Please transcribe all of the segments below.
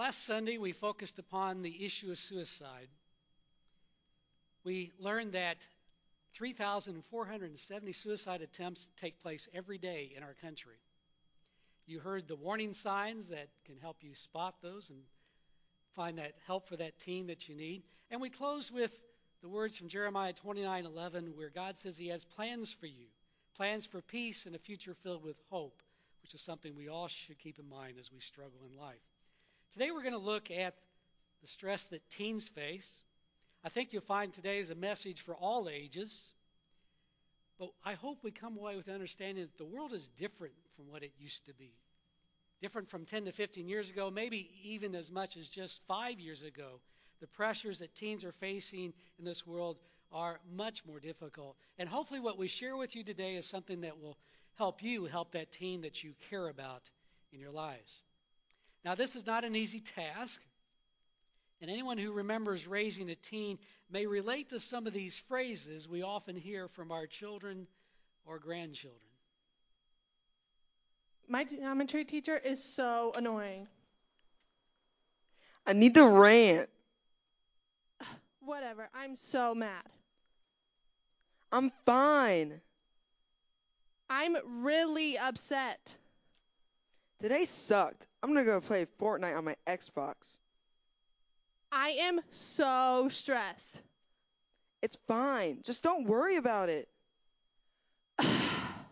Last Sunday, we focused upon the issue of suicide. We learned that 3,470 suicide attempts take place every day in our country. You heard the warning signs that can help you spot those and find that help for that teen that you need. And we closed with the words from Jeremiah 29:11 where God says he has plans for you, plans for peace and a future filled with hope, which is something we all should keep in mind as we struggle in life. Today we're going to look at the stress that teens face. I think you'll find today is a message for all ages. But I hope we come away with understanding that the world is different from what it used to be. Different from 10 to 15 years ago, maybe even as much as just five years ago. The pressures that teens are facing in this world are much more difficult. And hopefully, what we share with you today is something that will help you help that teen that you care about in your lives. Now, this is not an easy task, and anyone who remembers raising a teen may relate to some of these phrases we often hear from our children or grandchildren. My geometry teacher is so annoying. I need to rant. Whatever, I'm so mad. I'm fine. I'm really upset. Today sucked. I'm gonna go play Fortnite on my Xbox. I am so stressed. It's fine. Just don't worry about it. I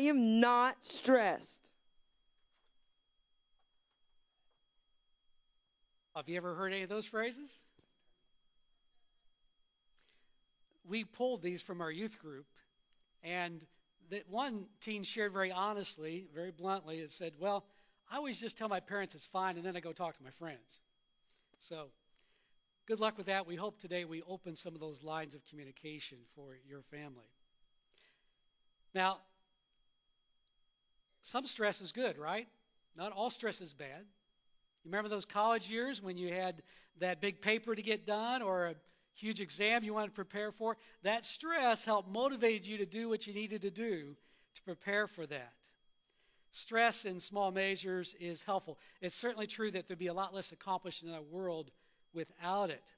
am not stressed. Have you ever heard any of those phrases? We pulled these from our youth group, and that one teen shared very honestly, very bluntly, and said, Well, I always just tell my parents it's fine, and then I go talk to my friends. So, good luck with that. We hope today we open some of those lines of communication for your family. Now, some stress is good, right? Not all stress is bad. You remember those college years when you had that big paper to get done or a huge exam you wanted to prepare for? That stress helped motivate you to do what you needed to do to prepare for that. Stress in small measures is helpful. It's certainly true that there'd be a lot less accomplished in our world without it.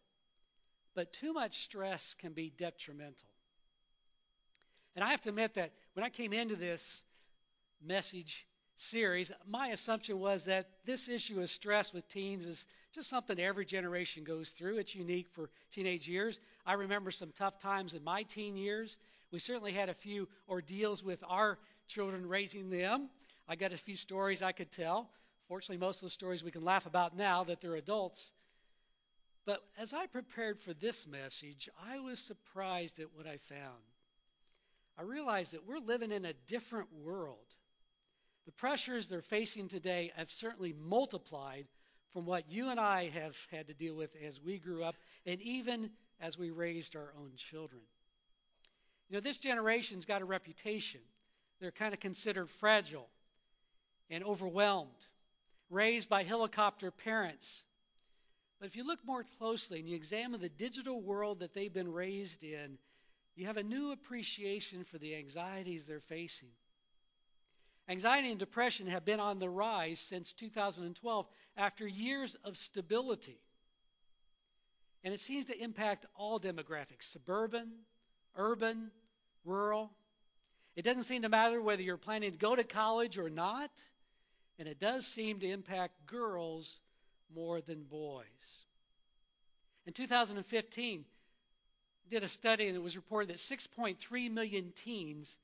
But too much stress can be detrimental. And I have to admit that when I came into this message series, my assumption was that this issue of stress with teens is just something every generation goes through. It's unique for teenage years. I remember some tough times in my teen years. We certainly had a few ordeals with our children raising them. I got a few stories I could tell. Fortunately, most of the stories we can laugh about now that they're adults. But as I prepared for this message, I was surprised at what I found. I realized that we're living in a different world the pressures they're facing today have certainly multiplied from what you and I have had to deal with as we grew up and even as we raised our own children. You know, this generation's got a reputation. They're kind of considered fragile and overwhelmed, raised by helicopter parents. But if you look more closely and you examine the digital world that they've been raised in, you have a new appreciation for the anxieties they're facing. Anxiety and depression have been on the rise since 2012 after years of stability. And it seems to impact all demographics suburban, urban, rural. It doesn't seem to matter whether you're planning to go to college or not. And it does seem to impact girls more than boys. In 2015, did a study and it was reported that 6.3 million teens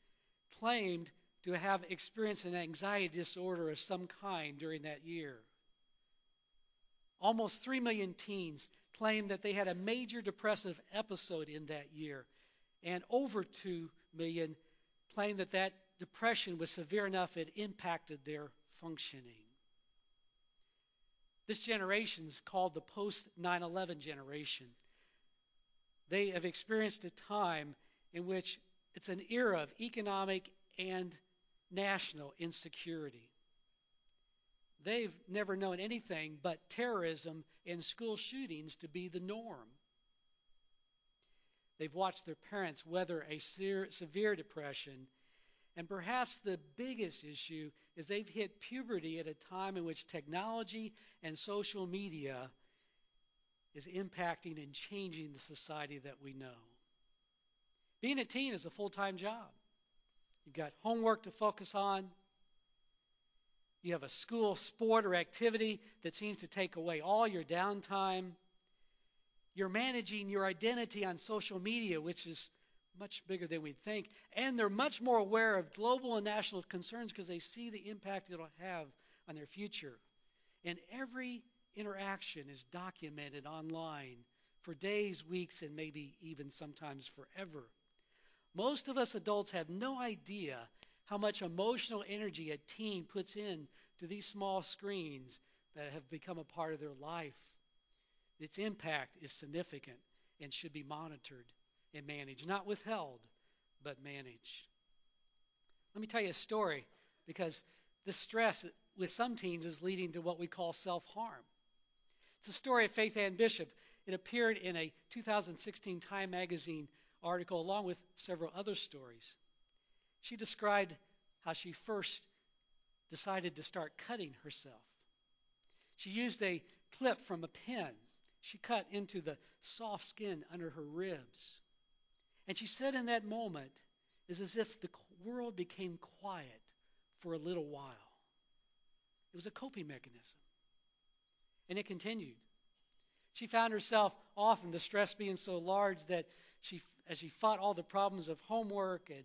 claimed to have experienced an anxiety disorder of some kind during that year. Almost 3 million teens claimed that they had a major depressive episode in that year, and over 2 million claimed that that depression was severe enough it impacted their functioning. This generation is called the post 9 11 generation. They have experienced a time in which it's an era of economic and national insecurity. They've never known anything but terrorism and school shootings to be the norm. They've watched their parents weather a severe depression, And perhaps the biggest issue is they've hit puberty at a time in which technology and social media is impacting and changing the society that we know. Being a teen is a full time job. You've got homework to focus on. You have a school sport or activity that seems to take away all your downtime. You're managing your identity on social media, which is much bigger than we'd think. And they're much more aware of global and national concerns because they see the impact it'll have on their future. And every interaction is documented online for days, weeks, and maybe even sometimes forever. Most of us adults have no idea how much emotional energy a teen puts in to these small screens that have become a part of their life. Its impact is significant and should be monitored and managed, not withheld, but managed. Let me tell you a story because the stress with some teens is leading to what we call self harm. It's a story of Faith Ann Bishop. It appeared in a 2016 Time magazine article along with several other stories. She described how she first decided to start cutting herself. She used a clip from a pen. She cut into the soft skin under her ribs. And she said in that moment, is as if the world became quiet for a little while. It was a coping mechanism. And it continued. She found herself often the stress being so large that she, as she fought all the problems of homework and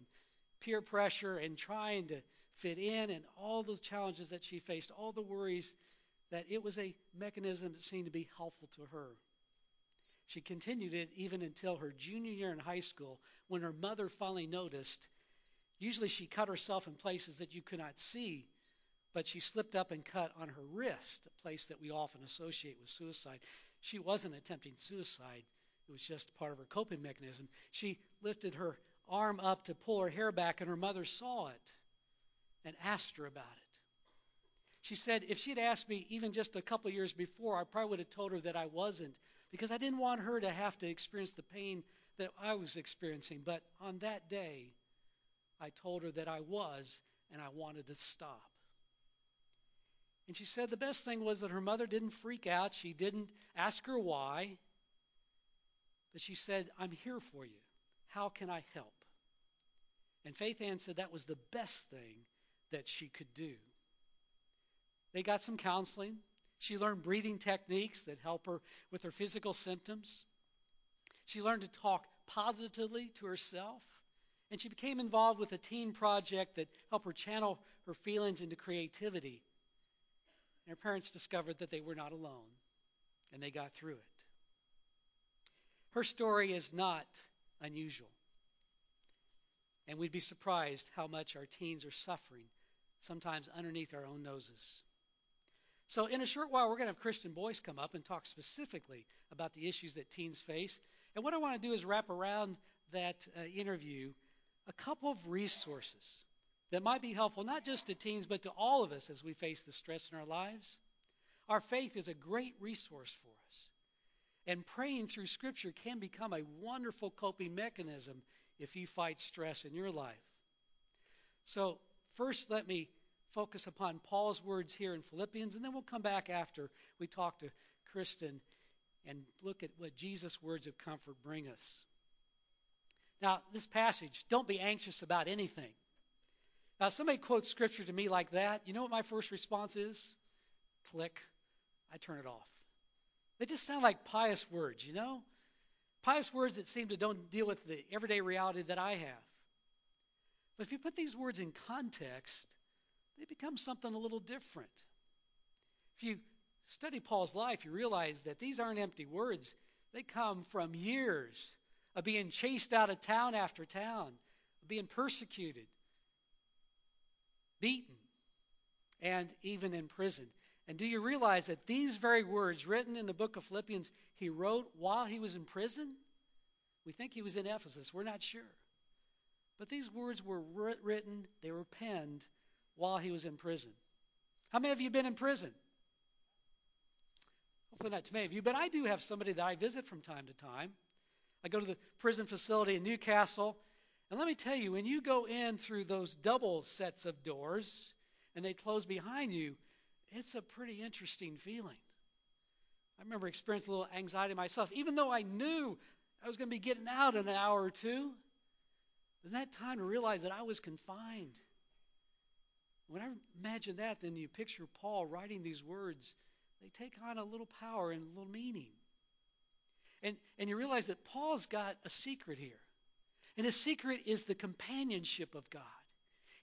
peer pressure and trying to fit in and all those challenges that she faced, all the worries, that it was a mechanism that seemed to be helpful to her. She continued it even until her junior year in high school when her mother finally noticed. Usually she cut herself in places that you could not see, but she slipped up and cut on her wrist, a place that we often associate with suicide. She wasn't attempting suicide, it was just part of her coping mechanism. She lifted her arm up to pull her hair back, and her mother saw it and asked her about it. She said if she'd asked me even just a couple years before, I probably would have told her that I wasn't because I didn't want her to have to experience the pain that I was experiencing. But on that day, I told her that I was and I wanted to stop. And she said the best thing was that her mother didn't freak out. She didn't ask her why. But she said, I'm here for you. How can I help? And Faith Ann said that was the best thing that she could do. They got some counseling. She learned breathing techniques that help her with her physical symptoms. She learned to talk positively to herself. And she became involved with a teen project that helped her channel her feelings into creativity. And her parents discovered that they were not alone, and they got through it. Her story is not unusual. And we'd be surprised how much our teens are suffering, sometimes underneath our own noses. So, in a short while, we're going to have Kristen Boyce come up and talk specifically about the issues that teens face. And what I want to do is wrap around that uh, interview a couple of resources that might be helpful not just to teens, but to all of us as we face the stress in our lives. Our faith is a great resource for us. And praying through Scripture can become a wonderful coping mechanism if you fight stress in your life. So, first, let me focus upon Paul's words here in Philippians, and then we'll come back after we talk to Kristen and look at what Jesus' words of comfort bring us. Now, this passage, don't be anxious about anything. Now, somebody quotes scripture to me like that. You know what my first response is? Click. I turn it off. They just sound like pious words, you know? Pious words that seem to don't deal with the everyday reality that I have. But if you put these words in context, they become something a little different. If you study Paul's life, you realize that these aren't empty words. They come from years of being chased out of town after town, of being persecuted, beaten, and even imprisoned. And do you realize that these very words written in the book of Philippians he wrote while he was in prison? We think he was in Ephesus. We're not sure. But these words were written, they were penned while he was in prison. How many of you been in prison? Hopefully not too many of you, but I do have somebody that I visit from time to time. I go to the prison facility in New Castle, And let me tell you, when you go in through those double sets of doors and they close behind you, it's a pretty interesting feeling. I remember experiencing a little anxiety myself, even though I knew I was going to be getting out in an hour or two. But in that time to realize that I was confined. When I imagine that, then you picture Paul writing these words. They take on a little power and a little meaning. And, and you realize that Paul's got a secret here. And his secret is the companionship of God.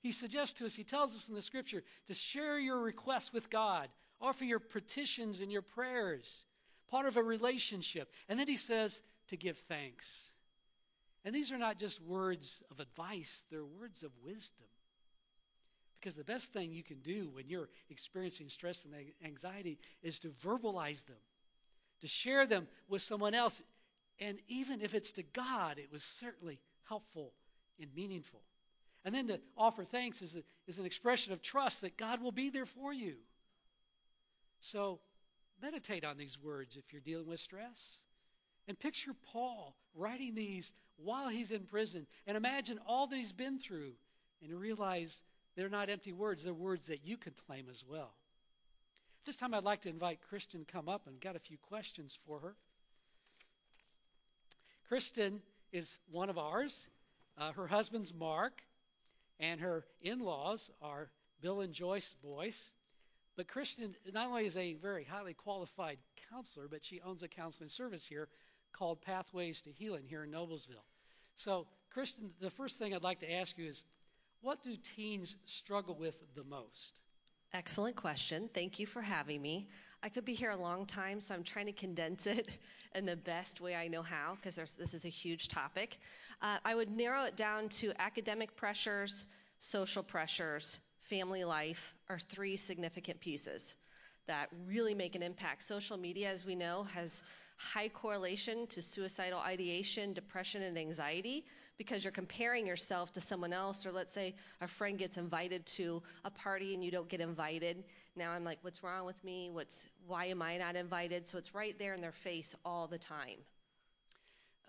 He suggests to us, he tells us in the scripture to share your requests with God, offer your petitions and your prayers, part of a relationship. And then he says to give thanks. And these are not just words of advice, they're words of wisdom. Because the best thing you can do when you're experiencing stress and anxiety is to verbalize them, to share them with someone else. And even if it's to God, it was certainly helpful and meaningful. And then to offer thanks is, a, is an expression of trust that God will be there for you. So meditate on these words if you're dealing with stress. And picture Paul writing these while he's in prison. And imagine all that he's been through. And realize they're not empty words, they're words that you can claim as well. This time I'd like to invite Kristen to come up and got a few questions for her. Kristen is one of ours. Uh, her husband's Mark, and her in laws are Bill and Joyce Boyce. But Kristen not only is a very highly qualified counselor, but she owns a counseling service here called Pathways to Healing here in Noblesville. So, Kristen, the first thing I'd like to ask you is what do teens struggle with the most? Excellent question. Thank you for having me. I could be here a long time, so I'm trying to condense it in the best way I know how because this is a huge topic. Uh, I would narrow it down to academic pressures, social pressures, family life are three significant pieces that really make an impact. Social media, as we know, has high correlation to suicidal ideation, depression, and anxiety because you're comparing yourself to someone else. Or let's say a friend gets invited to a party and you don't get invited. Now I'm like, what's wrong with me? What's why am I not invited? So it's right there in their face all the time.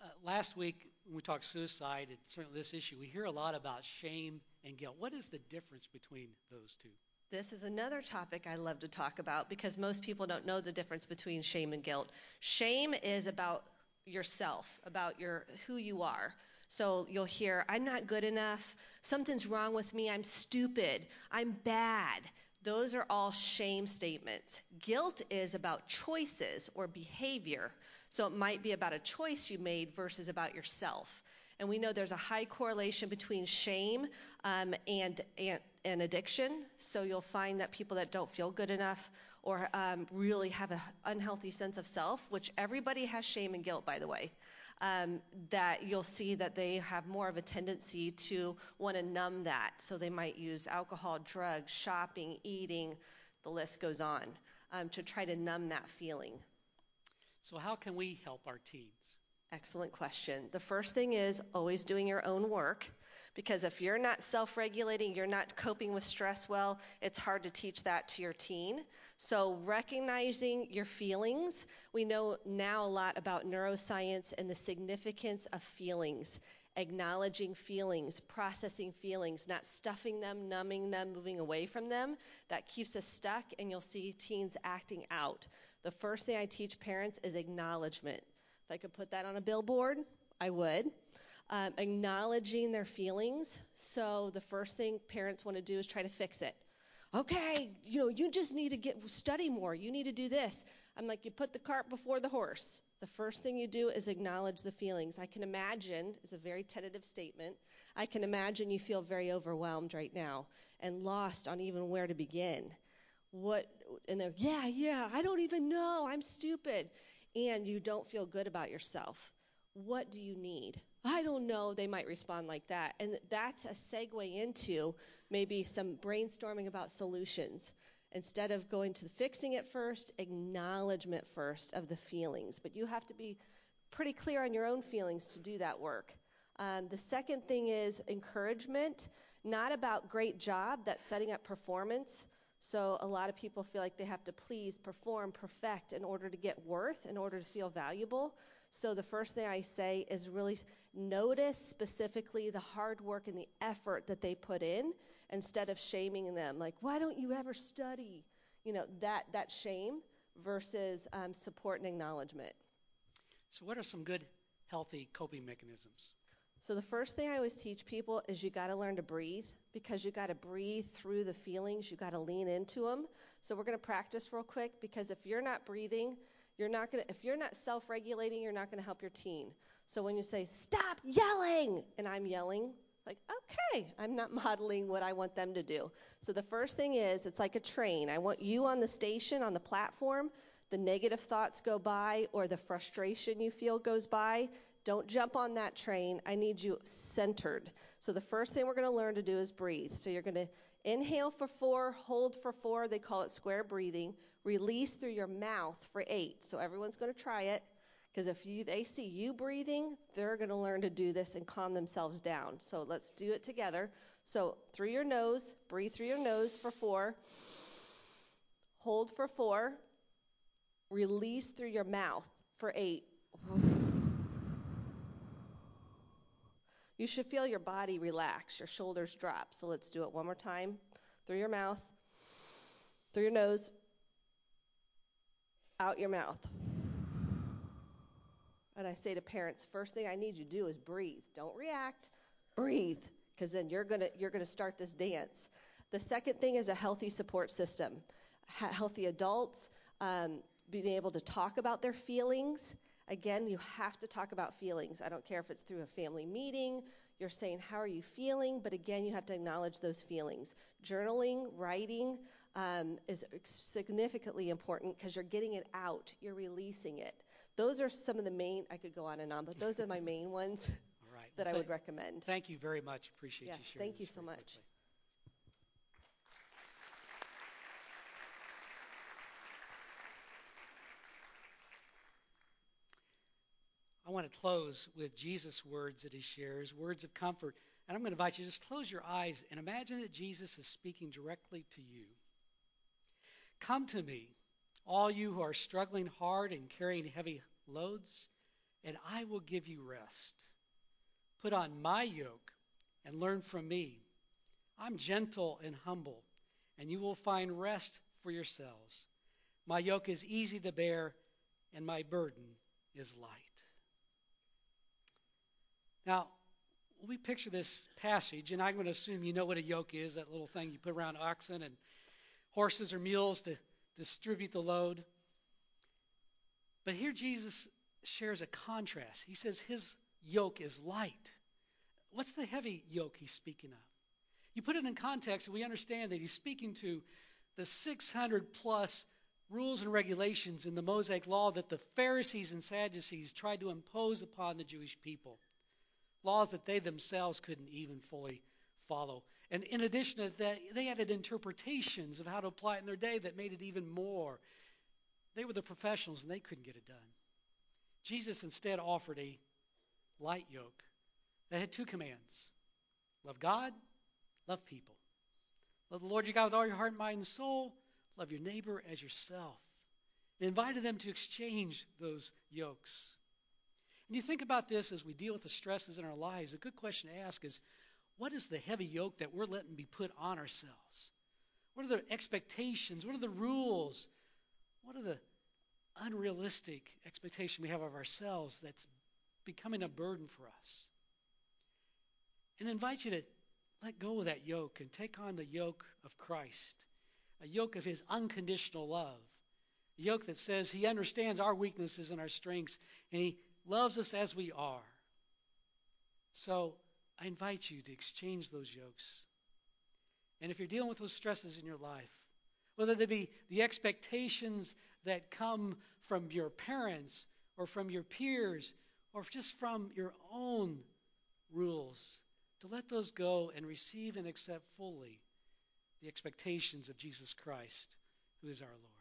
Uh, last week when we talked suicide and certainly this issue, we hear a lot about shame and guilt. What is the difference between those two? This is another topic I love to talk about because most people don't know the difference between shame and guilt. Shame is about yourself, about your who you are. So you'll hear, I'm not good enough, something's wrong with me, I'm stupid, I'm bad. Those are all shame statements. Guilt is about choices or behavior. So it might be about a choice you made versus about yourself. And we know there's a high correlation between shame um, and, and, and addiction. So you'll find that people that don't feel good enough or um, really have an unhealthy sense of self, which everybody has shame and guilt, by the way, um, that you'll see that they have more of a tendency to want to numb that. So they might use alcohol, drugs, shopping, eating, the list goes on, um, to try to numb that feeling. So, how can we help our teens? Excellent question. The first thing is always doing your own work. Because if you're not self regulating, you're not coping with stress well, it's hard to teach that to your teen. So, recognizing your feelings, we know now a lot about neuroscience and the significance of feelings. Acknowledging feelings, processing feelings, not stuffing them, numbing them, moving away from them. That keeps us stuck, and you'll see teens acting out. The first thing I teach parents is acknowledgement. If I could put that on a billboard, I would. Um, acknowledging their feelings. So the first thing parents want to do is try to fix it. Okay, you know, you just need to get study more. You need to do this. I'm like, you put the cart before the horse. The first thing you do is acknowledge the feelings. I can imagine, is a very tentative statement. I can imagine you feel very overwhelmed right now and lost on even where to begin. What and they're, yeah, yeah, I don't even know. I'm stupid and you don't feel good about yourself. What do you need? I don't know. They might respond like that. And that's a segue into maybe some brainstorming about solutions. Instead of going to the fixing it first, acknowledgement first of the feelings. But you have to be pretty clear on your own feelings to do that work. Um, the second thing is encouragement, not about great job, that's setting up performance. So a lot of people feel like they have to please, perform, perfect in order to get worth, in order to feel valuable. So the first thing I say is really notice specifically the hard work and the effort that they put in instead of shaming them like why don't you ever study? You know, that that shame versus um, support and acknowledgement. So, what are some good, healthy coping mechanisms? So the first thing I always teach people is you got to learn to breathe because you got to breathe through the feelings. You got to lean into them. So we're going to practice real quick because if you're not breathing, you're not going to if you're not self-regulating, you're not going to help your teen. So when you say stop yelling and I'm yelling, like okay, I'm not modeling what I want them to do. So the first thing is it's like a train. I want you on the station on the platform the negative thoughts go by or the frustration you feel goes by, don't jump on that train. I need you centered. So the first thing we're going to learn to do is breathe. So you're going to inhale for four, hold for four. They call it square breathing. Release through your mouth for eight. So everyone's going to try it. Because if you, they see you breathing, they're going to learn to do this and calm themselves down. So let's do it together. So through your nose, breathe through your nose for four. Hold for four. Release through your mouth for eight. You should feel your body relax, your shoulders drop. So let's do it one more time. Through your mouth, through your nose, out your mouth. And I say to parents, first thing I need you to do is breathe. Don't react, breathe, because then you're gonna you're gonna start this dance. The second thing is a healthy support system. healthy adults, um, being able to talk about their feelings, Again, you have to talk about feelings. I don't care if it's through a family meeting, you're saying, How are you feeling? But again, you have to acknowledge those feelings. Journaling, writing um, is significantly important because you're getting it out, you're releasing it. Those are some of the main, I could go on and on, but those are my main ones right. that well, I would recommend. Thank you very much. Appreciate yes, you sharing Yes. Thank you so much. Quickly. I want to close with Jesus' words that he shares, words of comfort. And I'm going to invite you to just close your eyes and imagine that Jesus is speaking directly to you. Come to me, all you who are struggling hard and carrying heavy loads, and I will give you rest. Put on my yoke and learn from me. I'm gentle and humble, and you will find rest for yourselves. My yoke is easy to bear, and my burden is light. Now, we picture this passage, and I'm going to assume you know what a yoke is that little thing you put around oxen and horses or mules to distribute the load. But here Jesus shares a contrast. He says his yoke is light. What's the heavy yoke he's speaking of? You put it in context, and we understand that he's speaking to the 600 plus rules and regulations in the Mosaic law that the Pharisees and Sadducees tried to impose upon the Jewish people laws that they themselves couldn't even fully follow. And in addition to that, they added interpretations of how to apply it in their day that made it even more. They were the professionals and they couldn't get it done. Jesus instead offered a light yoke that had two commands love God, love people. Love the Lord your God with all your heart, mind, and soul. Love your neighbor as yourself. He invited them to exchange those yokes. And you think about this as we deal with the stresses in our lives, a good question to ask is what is the heavy yoke that we're letting be put on ourselves? What are the expectations? What are the rules? What are the unrealistic expectations we have of ourselves that's becoming a burden for us? And I invite you to let go of that yoke and take on the yoke of Christ, a yoke of his unconditional love, a yoke that says he understands our weaknesses and our strengths, and he loves us as we are. So I invite you to exchange those yokes. And if you're dealing with those stresses in your life, whether they be the expectations that come from your parents or from your peers or just from your own rules, to let those go and receive and accept fully the expectations of Jesus Christ, who is our Lord.